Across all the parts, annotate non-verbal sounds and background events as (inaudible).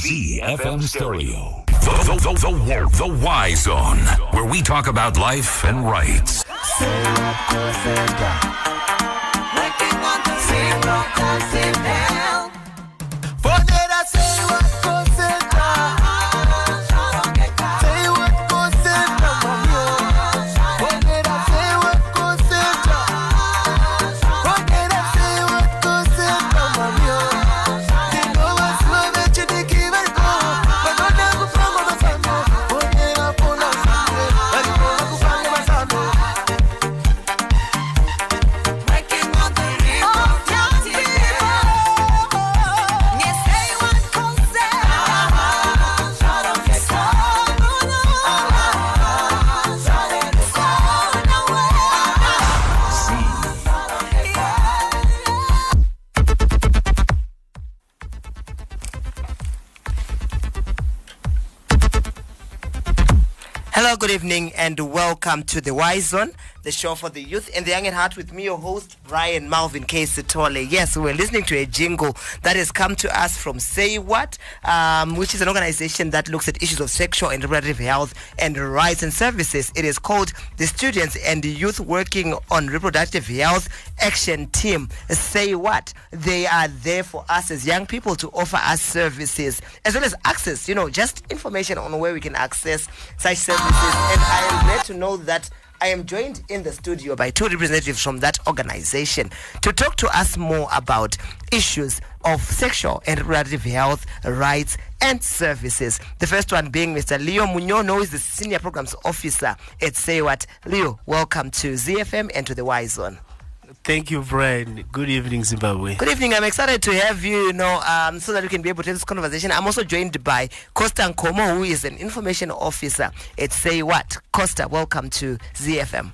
ZFM Stereo. The, the, the, the, the Y Zone, where we talk about life and rights. Hello, good evening, and welcome to the Y Zone, the show for the youth and the young at heart with me, your host, Brian Malvin K. Sitole. Yes, we're listening to a jingle that has come to us from Say What, um, which is an organization that looks at issues of sexual and reproductive health and rights and services. It is called the Students and the Youth Working on Reproductive Health Action Team. Say What? They are there for us as young people to offer us services as well as access, you know, just information on where we can access such services. And I am glad to know that I am joined in the studio by two representatives from that organization to talk to us more about issues of sexual and reproductive health rights and services. The first one being Mr. Leo Munyono, who is the Senior Programs Officer at Say What. Leo, welcome to ZFM and to the Y Zone. Thank you, Brian. Good evening, Zimbabwe. Good evening. I'm excited to have you, you know, um, so that we can be able to have this conversation. I'm also joined by Costa Nkomo, who is an information officer at Say What. Costa, welcome to ZFM.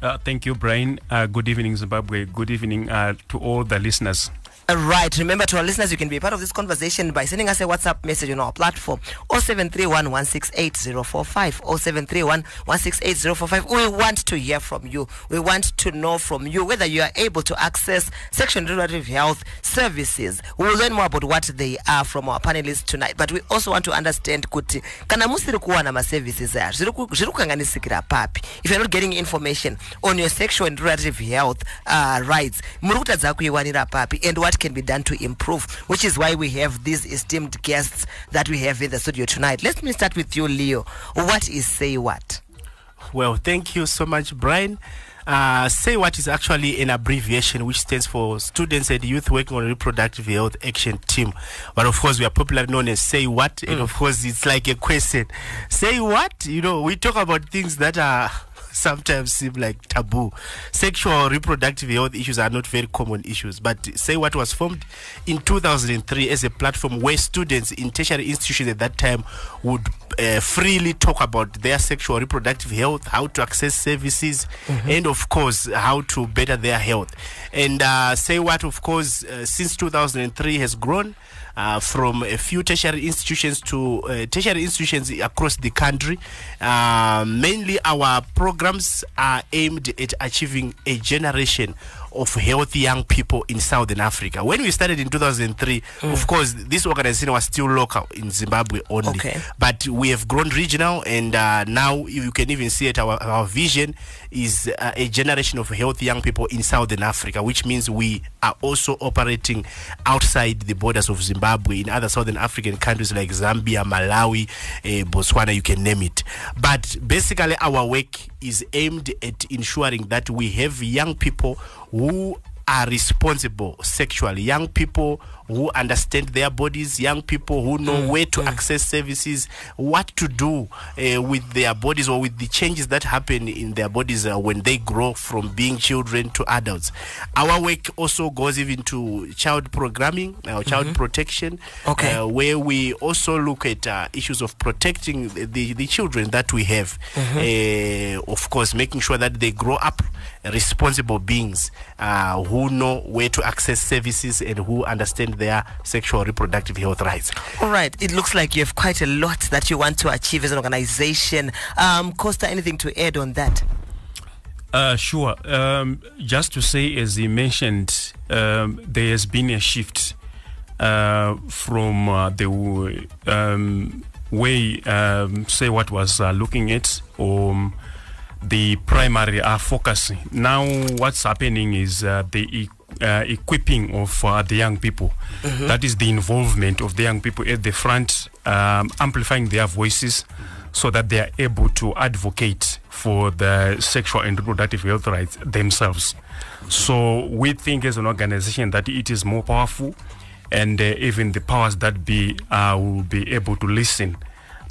Uh, thank you, Brian. Uh, good evening, Zimbabwe. Good evening uh, to all the listeners. Right. Remember to our listeners, you can be a part of this conversation by sending us a WhatsApp message on our platform 0731 168045. 0731 168045. We want to hear from you. We want to know from you whether you are able to access sexual reproductive health services. We will learn more about what they are from our panelists tonight. But we also want to understand kuti kana musiri kuwana maservices aya zviri ku- zviri kukanganisikira papi if you're not getting information on your sexual and reproductive health uh, rights muri kutadza kuiwanira papi and what can be done to improve which is why we have these esteemed guests that we have in the studio tonight let me start with you leo what is say what Well, thank you so much, Brian. Uh, Say What is actually an abbreviation which stands for Students and Youth Working on Reproductive Health Action Team. But of course, we are popularly known as Say What, and of course, it's like a question. Say what? You know, we talk about things that are sometimes seem like taboo. Sexual reproductive health issues are not very common issues, but Say What was formed in 2003 as a platform where students in tertiary institutions at that time would uh, freely talk about their sexual reproductive health, how to access services, and of course, how to better their health. And uh, Say What, of course, uh, since 2003 has grown. Uh, from a few tertiary institutions to uh, tertiary institutions across the country. Uh, mainly, our programs are aimed at achieving a generation of healthy young people in Southern Africa. When we started in 2003, of course, this organization was still local in Zimbabwe only. Okay. But we have grown regional, and uh, now you can even see it. Our, our vision is uh, a generation of healthy young people in Southern Africa, which means we are also operating outside the borders of Zimbabwe in other Southern African countries like Zambia, Malawi, uh, Botswana, you can name it. But basically, our work is aimed at ensuring that we have young people who are responsible sexually. Young people who understand their bodies young people who know where to access services what to do uh, with their bodies or with the changes that happen in their bodies uh, when they grow from being children to adults. Our work also goes even to child programming uh, child protection Okay. uh, where we also look at uh, issues of protecting the, the, the children that we have. Uh, of course making sure that they grow up responsible beings uh, who know where to access services and who understand their sexual reproductive health rights all right it looks like you have quite a lot that you want to achieve as an organization um, costa anything to add on that Uh, sure. Um, just to say, as he mentioned, um, there has been a shift uh, from uh, the um, way, um, say, what was uh, looking at, um, the primary uh, focus. Now, what's happening is uh, the e- uh, equipping of uh, the young people. That is the involvement of the young people at the front, um, amplifying their voices so that they are able to advocate for the sexual and reproductive health rights themselves. So we think as an organization that it is more powerful and uh, even the powers that be uh, will be able to listen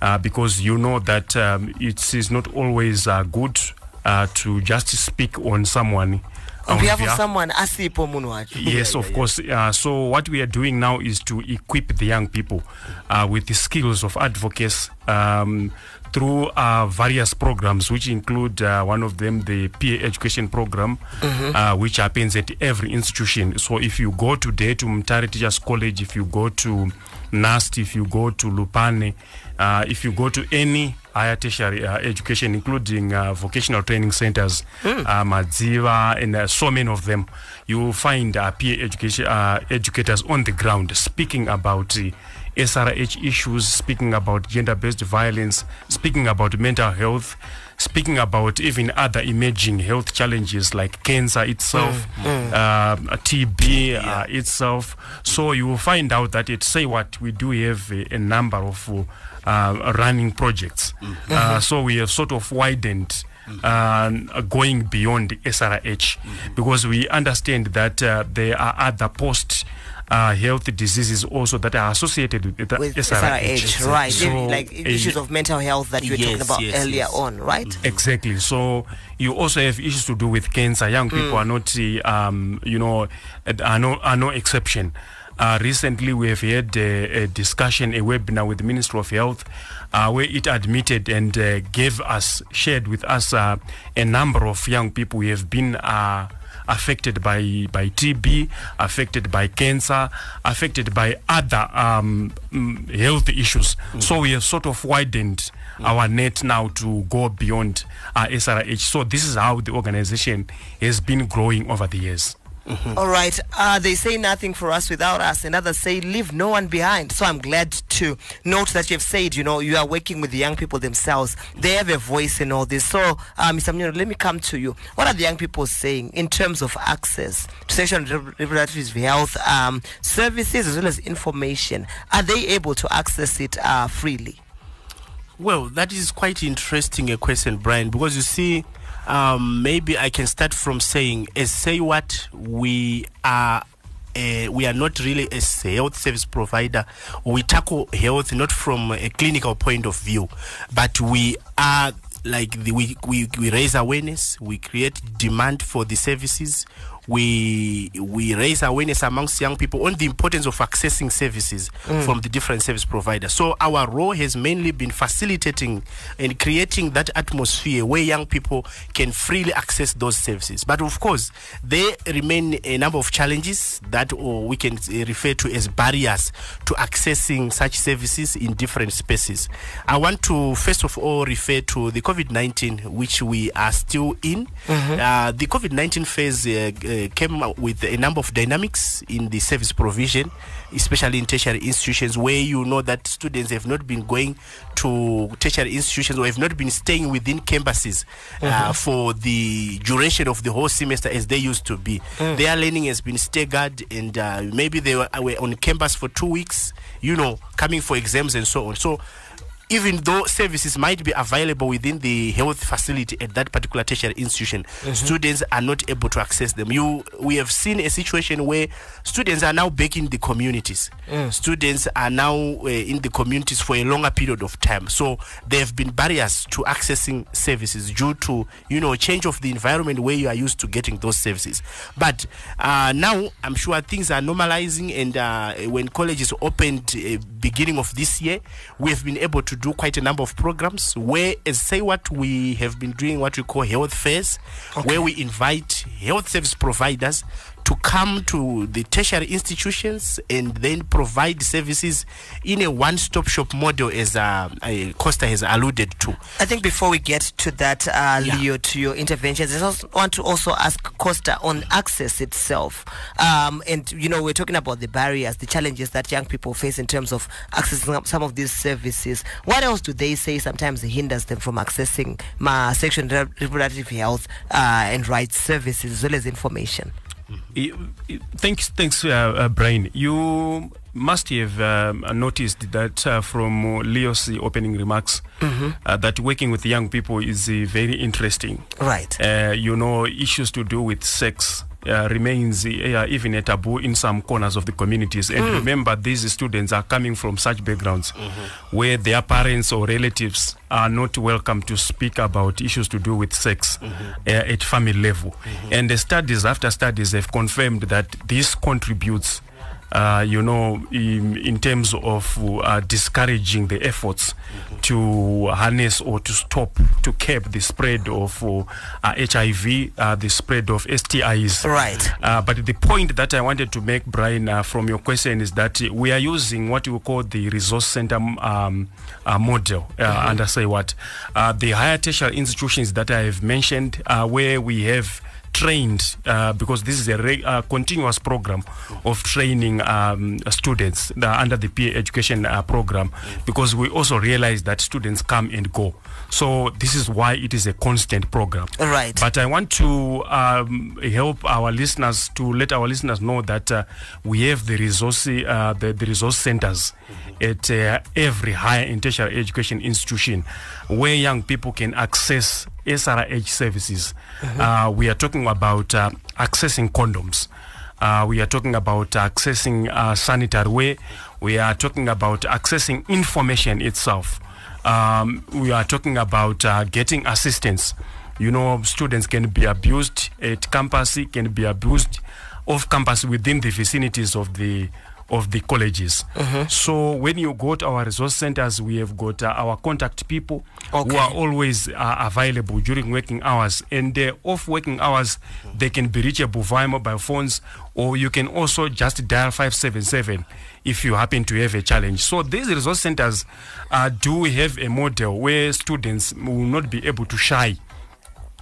uh, because you know that um, it is not always uh, good uh, to just speak on someone on behalf of someone asipo munhu wacho Yes, of course. Uh, so what we are doing now is to equip the young people uh, with the skills of advocacy um, through uh, various programs, which include uh, one of them the peer education program, uh, which happens at every institution. So if you go today to Mutare Teachers College, if you go to NUST, if you go to Lupane, uh, if you go to any higher tertiary uh, education, including uh, vocational training centers, uh, Madziva, and uh, so many of them, you will find uh, peer education uh, educators on the ground speaking about uh, SRH issues, speaking about gender-based violence, speaking about mental health, speaking about even other emerging health challenges like cancer itself, uh, TB uh, itself. So you will find out that it say what we do have a, a number of uh, running projects. Uh, so we have sort of widened. Uh, going beyond SRH because we understand that uh, there are other post uh, health diseases also that are associated with, the with SRH. SRH, right? So, like uh, issues of mental health that you were talking about yes, earlier yes. on, right? Exactly. So you also have issues to do with cancer. Young people are not, uh, um, you know, uh, are no, are no exception. Uh, recently, we have had a, a discussion, a webinar with the Ministry of Health, uh, where it admitted and uh, gave us, shared with us uh, a number of young people who have been uh, affected by, by TB, affected by cancer, affected by other um, mm, health issues. So we have sort of widened our net now to go beyond uh, SRH. So this is how the organization has been growing over the years. All right. Uh, they say nothing for us without us, and others say leave no one behind. So I'm glad to note that you've said, you know, you are working with the young people themselves. They have a voice in all this. So, uh, Mr. Mnuno, let me come to you. What are the young people saying in terms of access to sexual reproductive health um, services as well as information? Are they able to access it uh, freely? Well, that is quite interesting a question, Brian, because you see, um, maybe I can start from saying, as say what we are. Uh, we are not really a health service provider. We tackle health not from a clinical point of view, but we are like the, we, we we raise awareness. We create demand for the services. We we raise awareness amongst young people on the importance of accessing services from the different service providers. So our role has mainly been facilitating and creating that atmosphere where young people can freely access those services. But of course, there remain a number of challenges that or we can uh, refer to as barriers to accessing such services in different spaces. I want to first of all refer to the COVID 19, which we are still in. Uh, the COVID 19 phase uh, uh, came with a number of dynamics in the service provision, especially in tertiary institutions, where you know that students have not been going to tertiary institutions or have not been staying within campuses uh, for the duration of the whole semester as they used to be. Their learning has been staggered, and uh, maybe they were, were on campus for two weeks, you know, coming for exams and so on. So even though services might be available within the health facility at that particular tertiary institution, students are not able to access them. You, we have seen a situation where students are now back in the communities. Students are now uh, in the communities for a longer period of time. So there have been barriers to accessing services due to you know change of the environment where you are used to getting those services. But uh, now I'm sure things are normalizing, and uh, when colleges opened uh, beginning of this year, we have been able to do quite a number of programs where, as say what we have been doing, what we call health fairs, where we invite health service providers to come to the tertiary institutions and then provide services in a one-stop shop model as uh, uh, Costa has alluded to. I think before we get to that, uh, Yeah. Leo, to your interventions, I just want to also ask Costa on access itself. Um, and, you know, we're talking about the barriers, the challenges that young people face in terms of accessing some of these services. What else do they say sometimes hinders them from accessing ma sexual and reproductive health uh, and rights services as well as information? Y- y- Thanks, thanks, uh, uh, Brian. You must have um, noticed that uh, from uh, Leo's opening remarks uh, that working with young people is uh, very interesting. Right. Uh, you know, issues to do with sex. Uh, remains uh, even a taboo in some corners of the communities. And remember, these students are coming from such backgrounds where their parents or relatives are not welcome to speak about issues to do with sex uh, at family level. And the studies after studies have confirmed that this contributes uh, you know, in, in terms of uh, discouraging the efforts to harness or to stop, to curb the spread of uh, uh, HIV, uh, the spread of STIs. Right. Uh, but the point that I wanted to make, Brian, uh, from your question is that uh, we are using what we call the resource center um, uh, model. Uh, And I say what? Uh, the higher tertiary institutions that I have mentioned, uh, where we have trained uh, because this is a reg- uh, continuous program of training um, students uh, under the peer education uh, program because we also realize that students come and go so this is why it is a constant program Right. but I want to um, help our listeners to let our listeners know that uh, we have the resource uh, the, the resource centers at uh, every higher and tertiary education institution where young people can access SRH services. Uh, we are talking about uh, accessing condoms. Uh, we are talking about accessing uh, sanitary wear. We are talking about accessing information itself. Um, we are talking about uh, getting assistance. You know, students can be abused at campus, can be abused off campus within the vicinities of the of the colleges. So when you go to our resource centers, we have got uh, our contact people Okay. who are always uh, available during working hours. And uh, off working hours, they can be reachable via mobile phones, or you can also just dial 577 if you happen to have a challenge. So these resource centers uh, do have a model where students will not be able to shy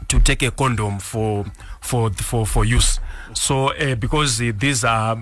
to take a condom for for for for use. So uh, because uh, these are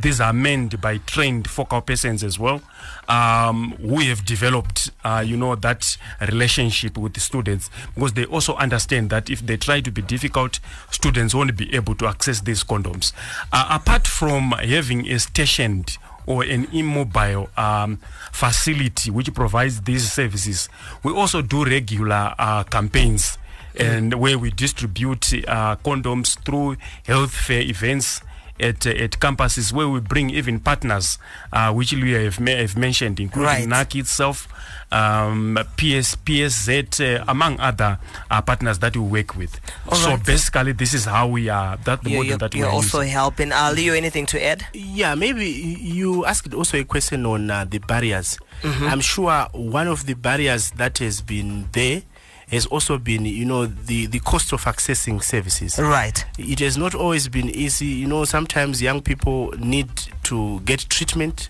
these are manned by trained focal persons as well um, we have developed uh, you know that relationship with the students. Because they also understand that if they try to be difficult students won't be able to access these condoms. Uh, apart from having a stationed or an immobile um, facility which provides these services we also do regular uh, campaigns and where we distribute uh, condoms through health fair events at, uh, at campuses where we bring even partners, uh, which we have, ma- have mentioned, including Right. NAC itself, um, PS, PSZ, uh, among other uh, partners that we work with. All so right. basically, this is how we are, that the You're, model you're, that we you're are also using. helping. Uh, Leo, anything to add? Yeah, maybe you asked also a question on uh, the barriers. I'm sure one of the barriers that has been there has also been, you know, the, the cost of accessing services. Right. It has not always been easy. You know, sometimes young people need to get treatment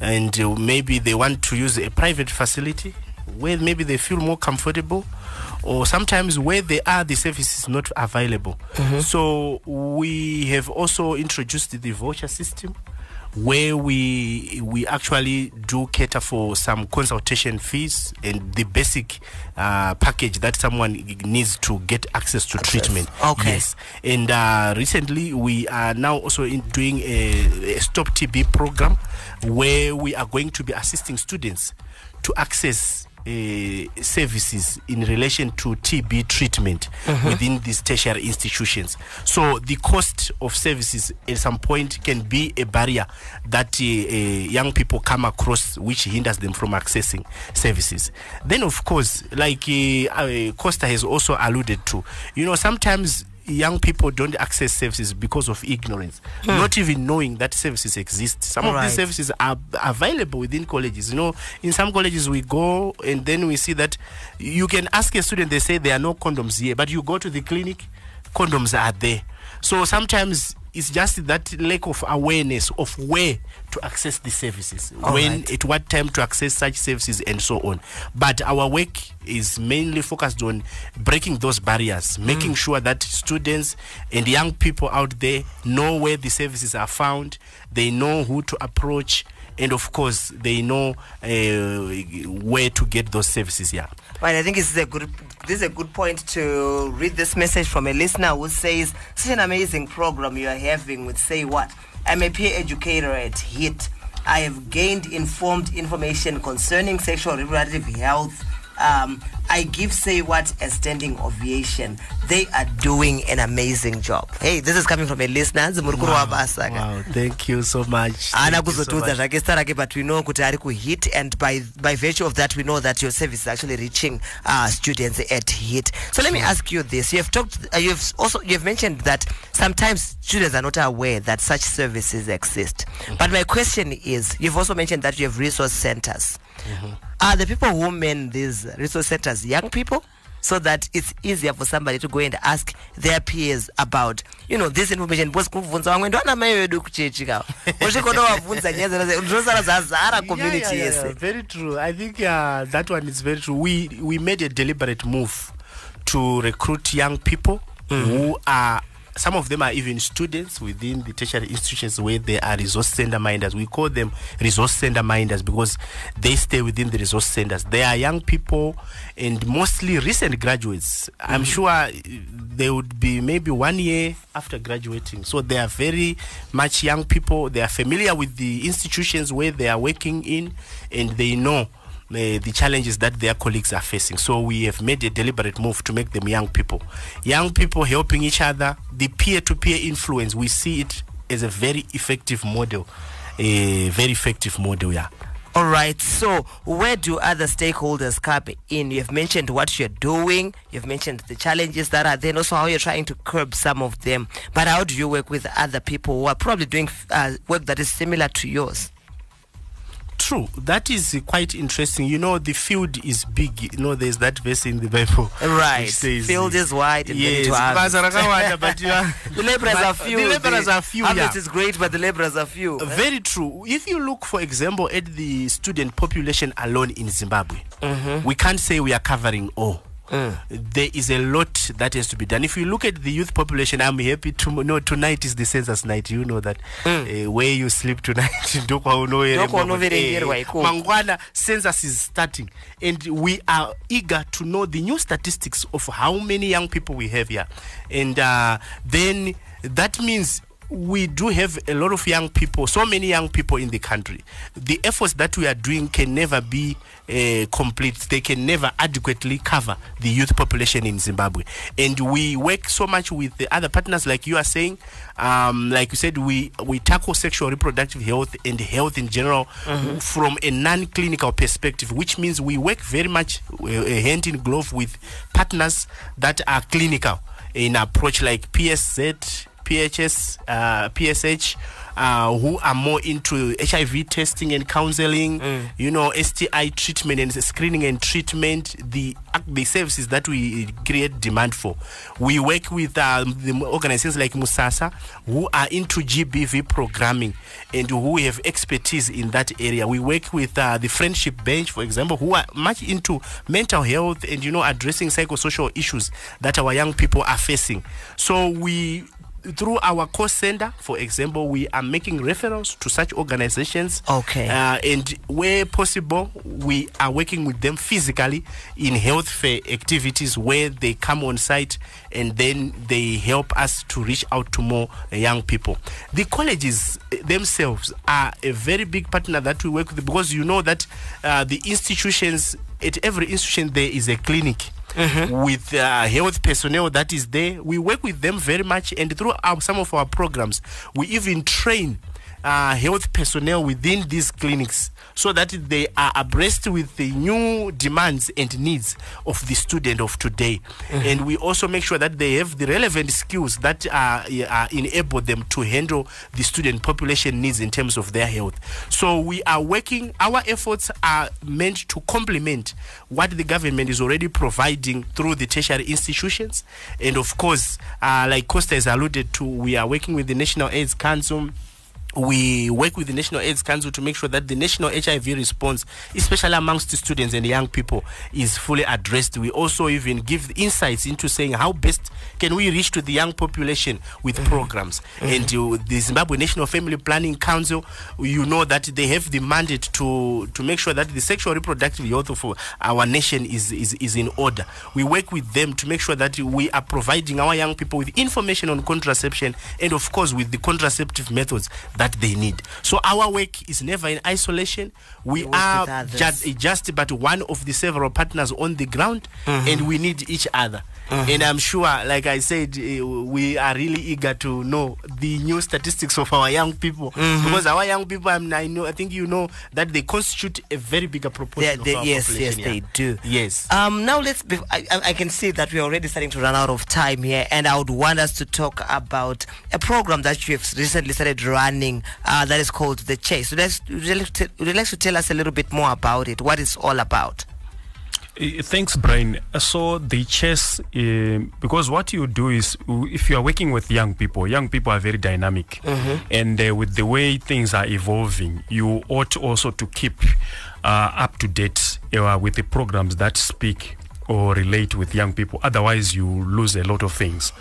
and uh, maybe they want to use a private facility where maybe they feel more comfortable or sometimes where they are the service is not available so we have also introduced the voucher system where we we actually do cater for some consultation fees and the basic uh, package that someone needs to get access to treatment. Okay. Yes. And uh, recently we are now also in doing a, a stop TB program where we are going to be assisting students to access uh, services in relation to TB treatment within these tertiary institutions. So the cost of services at some point can be a barrier that uh, uh, young people come across, which hinders them from accessing services. Then, of course, like uh, uh, Costa has also alluded to, you know, sometimes young people don't access services because of ignorance, hmm. not even knowing that services exist. Some of these services are available within colleges. You know, in some colleges we go and then we see that you can ask a student, they say there are no condoms here, but you go to the clinic, condoms are there. So sometimes it's just that lack of awareness of where to access the services, All when, right. at what time to access such services, and so on. But our work is mainly focused on breaking those barriers, making mm. sure that students and young people out there know where the services are found, they know who to approach, and of course, they know uh, where to get those services. Yeah. Right, I think this is a good this is a good point to read this message from a listener who says such an amazing program you are having with say what I'm a peer educator at HIT. I have gained informed information concerning sexual reproductive health. Um, I give say what a standing ovation. They are doing an amazing job. Hey, this is coming from a listener. Kurova. Wow, thank you so much. ana Thank you so kuzotudza zvake zita but we know kuti ari kuhit and by, by virtue of that we know that your service is actually reaching uh, students at HIT so let me ask you this you have talked uh, you have also you have mentioned that sometimes students are not aware that such services exist but my question is you've also mentioned that you have resource centers are the people who man these resource centers young people so that it's easier for somebody to go and ask their peers about. You know this information because vamwe mai vedu kuchechi kawa nyaya community yese. Very true. I think uh, that one is very true. We we made a deliberate move to recruit young people who are some of them are even students within the tertiary institutions where they are resource center minders. We call them resource center minders because they stay within the resource centers. They are young people and mostly recent graduates. I'm sure uh, they would be maybe one year after graduating. So they are very much young people. They are familiar with the institutions where they are working in and they know uh, the challenges that their colleagues are facing. So we have made a deliberate move to make them young people. Young people helping each other, the peer to peer influence, we see it as a very effective model. A very effective model, yeah. all right so where do other stakeholders come in you've mentioned what you're doing you've mentioned the challenges that are there and also how you're trying to curb some of them but how do you work with other people who are probably doing uh, work that is similar to yours True. That is quite interesting. You know, the field is big. You know, there's that verse in the Bible. Right. says, Field is wide and yes, to harvest. basa rakawanda, (laughs) but you are- the laborers are few. The laborers are few, harvest yeah. is great, but the laborers are few. Very true. If you look, for example, at the student population alone in Zimbabwe, Mm-hmm. we can't say we are covering all. Mm. There is a lot that has to be done. If you look at the youth population, I'm happy to know tonight is the census night. You know that uh, where you sleep tonight. ndiko kwaunoverengwa Ndiko kwaunoverengerwa kuti, eh, mangwana census is starting, and we are eager to know the new statistics of how many young people we have here, and uh, then that means we do have a lot of young people, so many young people in the country. The efforts that we are doing can never be uh, complete. They can never adequately cover the youth population in Zimbabwe. And we work so much with the other partners, like you are saying. Um, like you said, we, we tackle sexual reproductive health and health in general from a non clinical perspective, which means we work very much uh, hand in glove with partners that are clinical in approach like PSZ. PHS, uh, PSH, uh, who are more into HIV testing and counseling, you know, STI treatment and screening and treatment, the the services that we create demand for. We work with um, the organizations like Musasa, who are into GBV programming and who have expertise in that area. We work with uh, the Friendship Bench, for example, who are much into mental health and you know addressing psychosocial issues that our young people are facing. So we through our call center, for example, we are making referrals to such organizations. Okay. Uh, and where possible, we are working with them physically in health fair activities where they come on site and then they help us to reach out to more young people. The colleges themselves are a very big partner that we work with because you know that uh, the institutions, at every institution, there is a clinic with uh, health personnel that is there. We work with them very much, and through our, some of our programs, we even train uh, health personnel within these clinics so that they are abreast with the new demands and needs of the student of today. And we also make sure that they have the relevant skills that uh, uh, enable them to handle the student population needs in terms of their health. So we are working, our efforts are meant to complement what the government is already providing through the tertiary institutions. And of course, uh, like Costa has alluded to, we are working with the National AIDS Council we work with the National AIDS Council to make sure that the national HIV response, especially amongst the students and young people, is fully addressed. We also even give insights into saying how best can we reach to the young population with programs. And uh, the Zimbabwe National Family Planning Council, you know that they have the mandate to to make sure that the sexual reproductive health of our nation is, is, is in order. We work with them to make sure that we are providing our young people with information on contraception and, of course, with the contraceptive methods that they need. So our work is never in isolation. We are just, just but one of the several partners on the ground, and we need each other. And I'm sure, like I said, uh, we are really eager to know the new statistics of our young people because our young people, I'm, I know, I think you know that they constitute a very bigger They, proportion. they, of our yes, population, yes, yeah. they do. Yes. Um, now let's. Be, I, I I can see that we're already starting to run out of time here, and I would want us to talk about a program that you have recently started running uh, that is called the Chase. So let's would you like to- would you like to tell us a little bit more about it? What it's all about? Thanks, Brian. Uh, So the chess, uh, because what you do is, if you are working with young people, young people are very dynamic, and uh, with the way things are evolving, you ought also to keep uh, up to date uh, with the programs that speak or relate with young people. Otherwise, you lose a lot of things.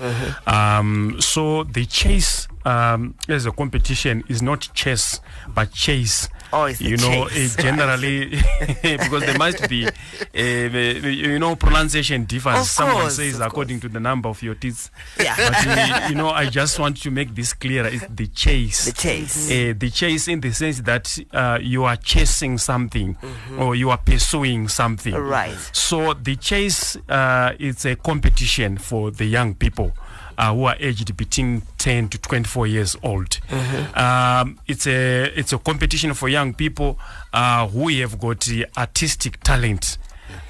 Um, so the chase um, as a competition is not chess, but chase. Oh, you know, chase. it generally (laughs) (laughs) because there must be, uh, you know, pronunciation differs. Of Someone course, says according to the number of your teeth. Yeah. But uh, you know, I just want to make this clear: it's the chase. The chase. Uh, the chase in the sense that uh, you are chasing something or you are pursuing something. Right. So the chase uh, is a competition for the young people. Uh, who are aged between 10 to 24 years old. Um, it's a it's a competition for young people uh, who have got artistic talent.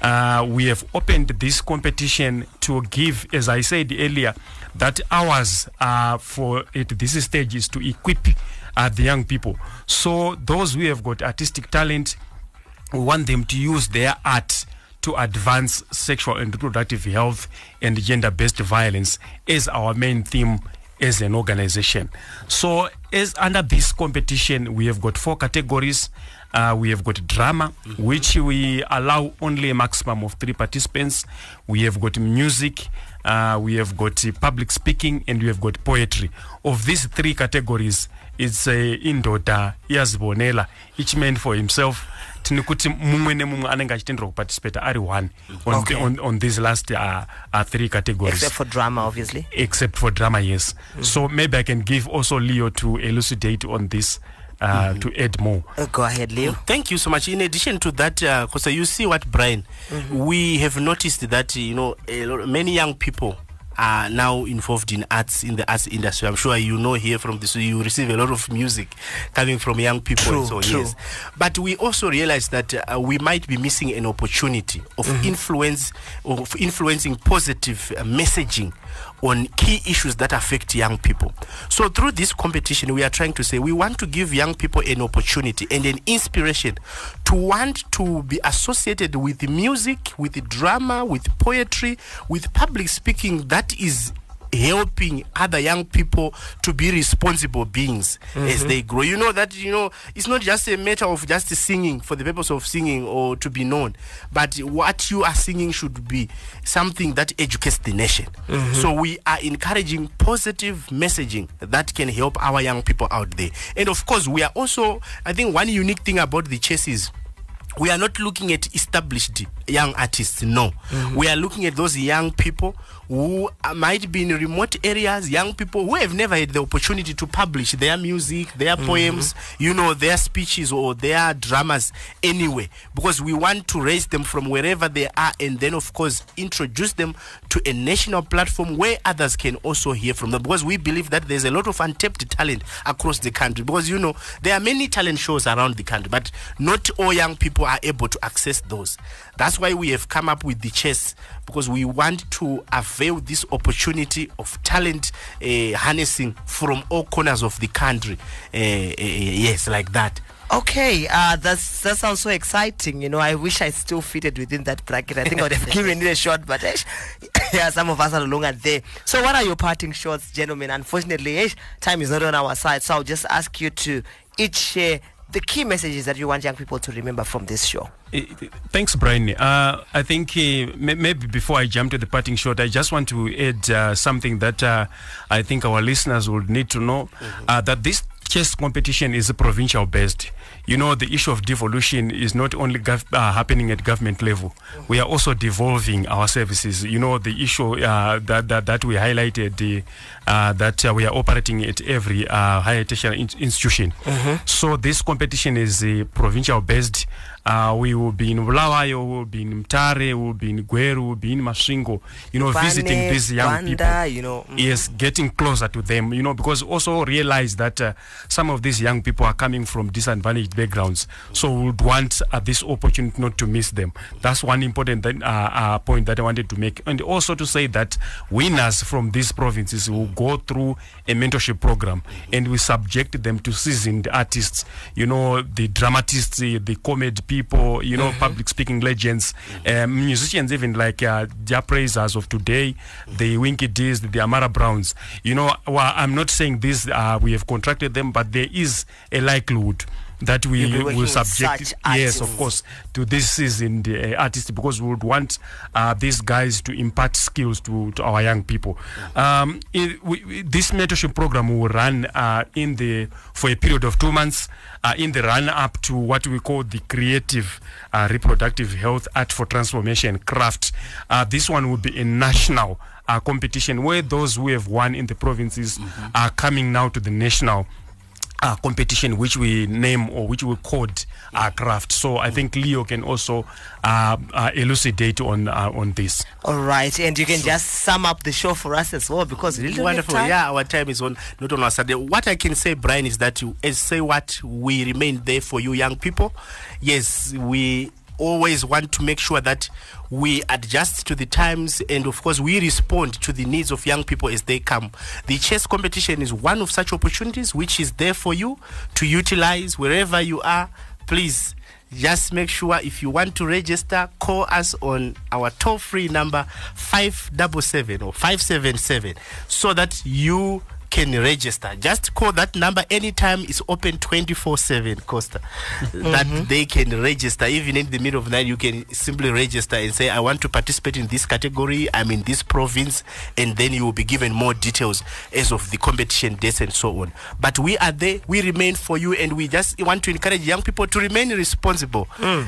Uh, we have opened this competition to give, as I said earlier, that ours uh, for at this stage is to equip uh, the young people. So those who have got artistic talent, we want them to use their art to advance sexual and reproductive health and gender based violence is our main theme as an organization. So, as under this competition, we have got four categories. Uh, we have got drama, which we allow only a maximum of three participants. We have got music, uh, we have got uh, public speaking, and we have got poetry. Of these three categories, it's uh, indoda iyazibonela each man for himself tini kuti mumwe nemumwe anenge achitendera kuparticipata ari one on, Okay. on, on these last uh, uh, three categories Except for drama, obviously. except for drama yes so maybe i can give also leo to elucidate on this uh, to add more Uh, go ahead, Leo. Thank you so much. In addition to that, because you see what Brian, we have noticed that you know a lot, many young people are now involved in arts in the arts industry. I'm sure you know here from this you receive a lot of music coming from young people. True, so true. yes, but we also realize that uh, we might be missing an opportunity of influence of influencing positive uh, messaging on key issues that affect young people. So through this competition, we are trying to say we want to give young people an opportunity and an inspiration to want to be associated with music, with drama, with poetry, with public speaking that is helping other young people to be responsible beings as mhm. they grow. You know that you know it's not just a matter of just singing for the purpose of singing or to be known, but what you are singing should be something that educates the nation. Mhm. So we are encouraging positive messaging that can help our young people out there. And of course, we are also I think one unique thing about the chess is we are not looking at established young artists no mhm. we are looking at those young people who might be in remote areas young people who have never had the opportunity to publish their music their mhm. poems you know their speeches or their dramas anyway because we want to raise them from wherever they are and then of course introduce them to a national platform where others can also hear from them. Because we believe that there's a lot of untapped talent across the country. Because you know there are many talent shows around the country but not all young people are able to access those. That's why we have come up with the chess because we want to avail this opportunity of talent uh, harnessing from all corners of the country uh, yes like that Okay, uh, that's that sounds so exciting. You know, I wish I still fitted within that bracket. I think I would have given it a shot, but eh, (laughs) yeah, some of us are no longer there. So, what are your parting shots, gentlemen? Unfortunately, eh, time is not on our side, so I'll just ask you to each share the key messages that you want young people to remember from this show. Uh, Thanks, Brian. Uh, I think uh, maybe before I jump to the parting shot, I just want to add uh, something that uh, I think our listeners would need to know uh, that this chess competition is provincial based. You know, the issue of devolution is not only gov- uh, happening at government level. We are also devolving our services. You know, the issue uh, that, that that we highlighted uh, that uh, we are operating at every uh, higher tertiary in- institution. So this competition is uh, provincial based. Uh, we will be in Bulawayo, we will be in Mutare, we will be in Gweru, we will be in Masvingo, you know, visiting these young Rwanda, people. you know, mm. Yes, getting closer to them, you know, because also realize that uh, some of these young people are coming from disadvantaged backgrounds. So we would want uh, this opportunity not to miss them. That's one important that, uh, uh, point that I wanted to make. And also to say that winners from these provinces will go through a mentorship program and we subject them to seasoned artists, you know, the dramatists, the, the comedy people, you know, public speaking legends, um, musicians, even like uh, their praisers of today, the Winky D's, the Ammara Browns. You know, well, I'm not saying this, uh, we have contracted them, but there is a likelihood that we You'll be working will subject yes of course to this seasoned uh, artists because we would want uh, these guys to impart skills to, to our young people. Um, we, this mentorship program will run uh, in the for a period of two months uh, in the run up to what we call the creative uh, reproductive health art for transformation craft. Uh, this one will be a national uh, competition where those who have won in the provinces are coming now to the national uh, competition which we name or which we code our craft. So I think Leo can also uh, uh, elucidate on uh, on this. All right, and you can just sum up the show for us as well because we really Wonderful. time. Yeah, our time is on not on our side. What I can say, Brian, is that you as say what we remain there for you young people. Yes, we always want to make sure that we adjust to the times and of course we respond to the needs of young people as they come. The chess competition is one of such opportunities which is there for you to utilize wherever you are. Please just make sure if you want to register, call us on our toll free number 577 or 577 so that you can register. Just call that number anytime. It's open 24 7, Costa. That they can register. Even in the middle of the night, you can simply register and say, I want to participate in this category, I'm in this province, and then you will be given more details as of the competition dates and so on. But we are there, we remain for you, and we just want to encourage young people to remain responsible.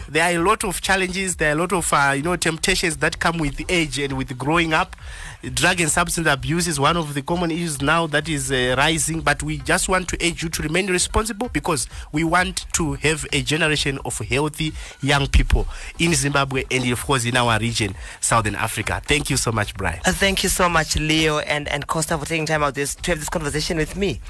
There are a lot of challenges, there are a lot of uh, you know temptations that come with age and with growing up. Drug and substance abuse is one of the common issues now that is uh, rising, but we just want to urge you to remain responsible because we want to have a generation of healthy young people in Zimbabwe and, of course, in our region, Southern Africa. Thank you so much, Brian. Uh, thank you so much, Leo and, and Costa, for taking time out this to have this conversation with me.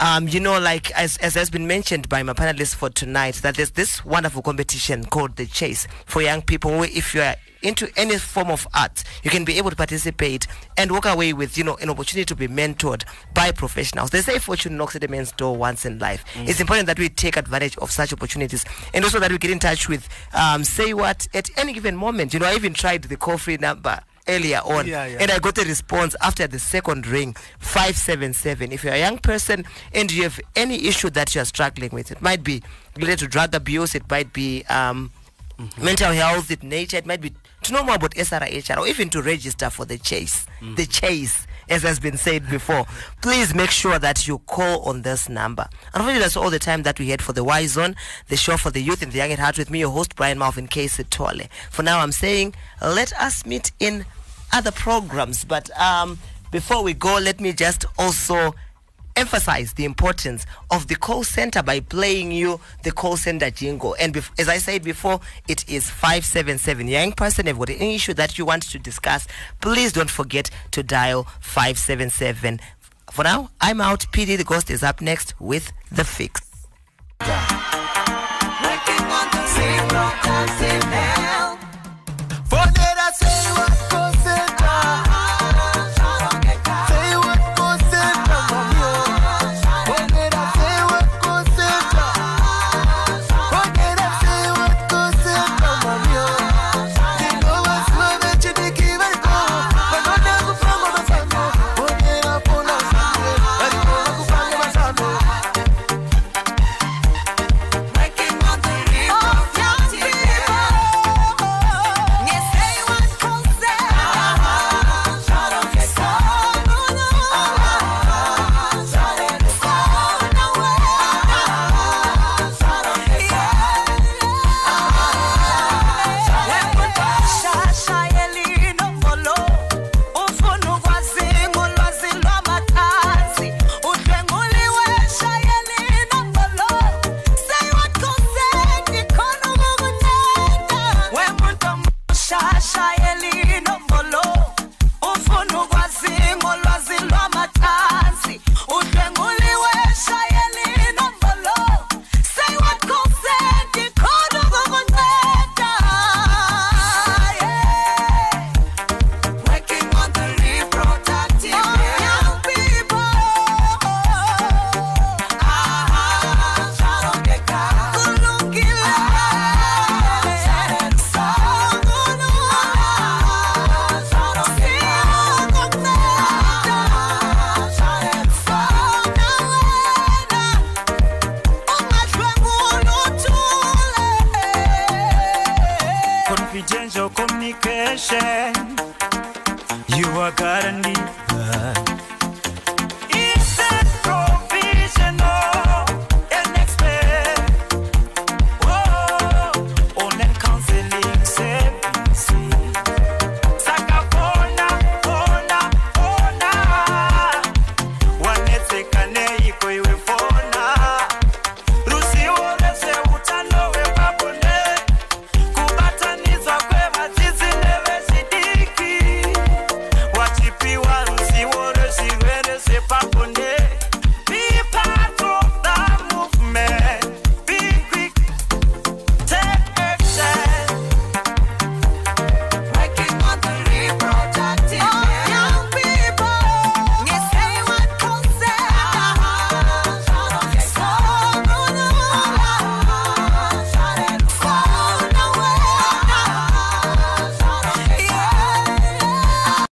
Um, you know, like as, as has been mentioned by my panelists for tonight, that there's this wonderful competition called the Chase for young people. If you are into any form of art, you can be able to participate and walk away with, you know, an opportunity to be mentored by professionals. They say fortune knocks at a man's door once in life. It's important that we take advantage of such opportunities and also that we get in touch with, um, say what, at any given moment. You know, I even tried the call free number earlier on Yeah, yeah. and I got a response after the second ring 577 if you're a young person and you have any issue that you're struggling with it might be related to drug abuse it might be um, mental health it nature it might be to know more about SRHR or even to register for the chase the chase as has been said before, please make sure that you call on this number. Unfortunately, that's all the time that we had for the Y Zone, the show for the youth and the young at heart with me, your host, Brian Malvin Casey Tole. For now, I'm saying, let us meet in other programs. But um, before we go, let me just also emphasize the importance of the call center by playing you the call center jingle. And bef- as I said before, it is 577. Young person, if you've got any issue that you want to discuss, please don't forget to dial 577. For now, I'm out. PD the Ghost is up next with The Fix. You are guaranteed.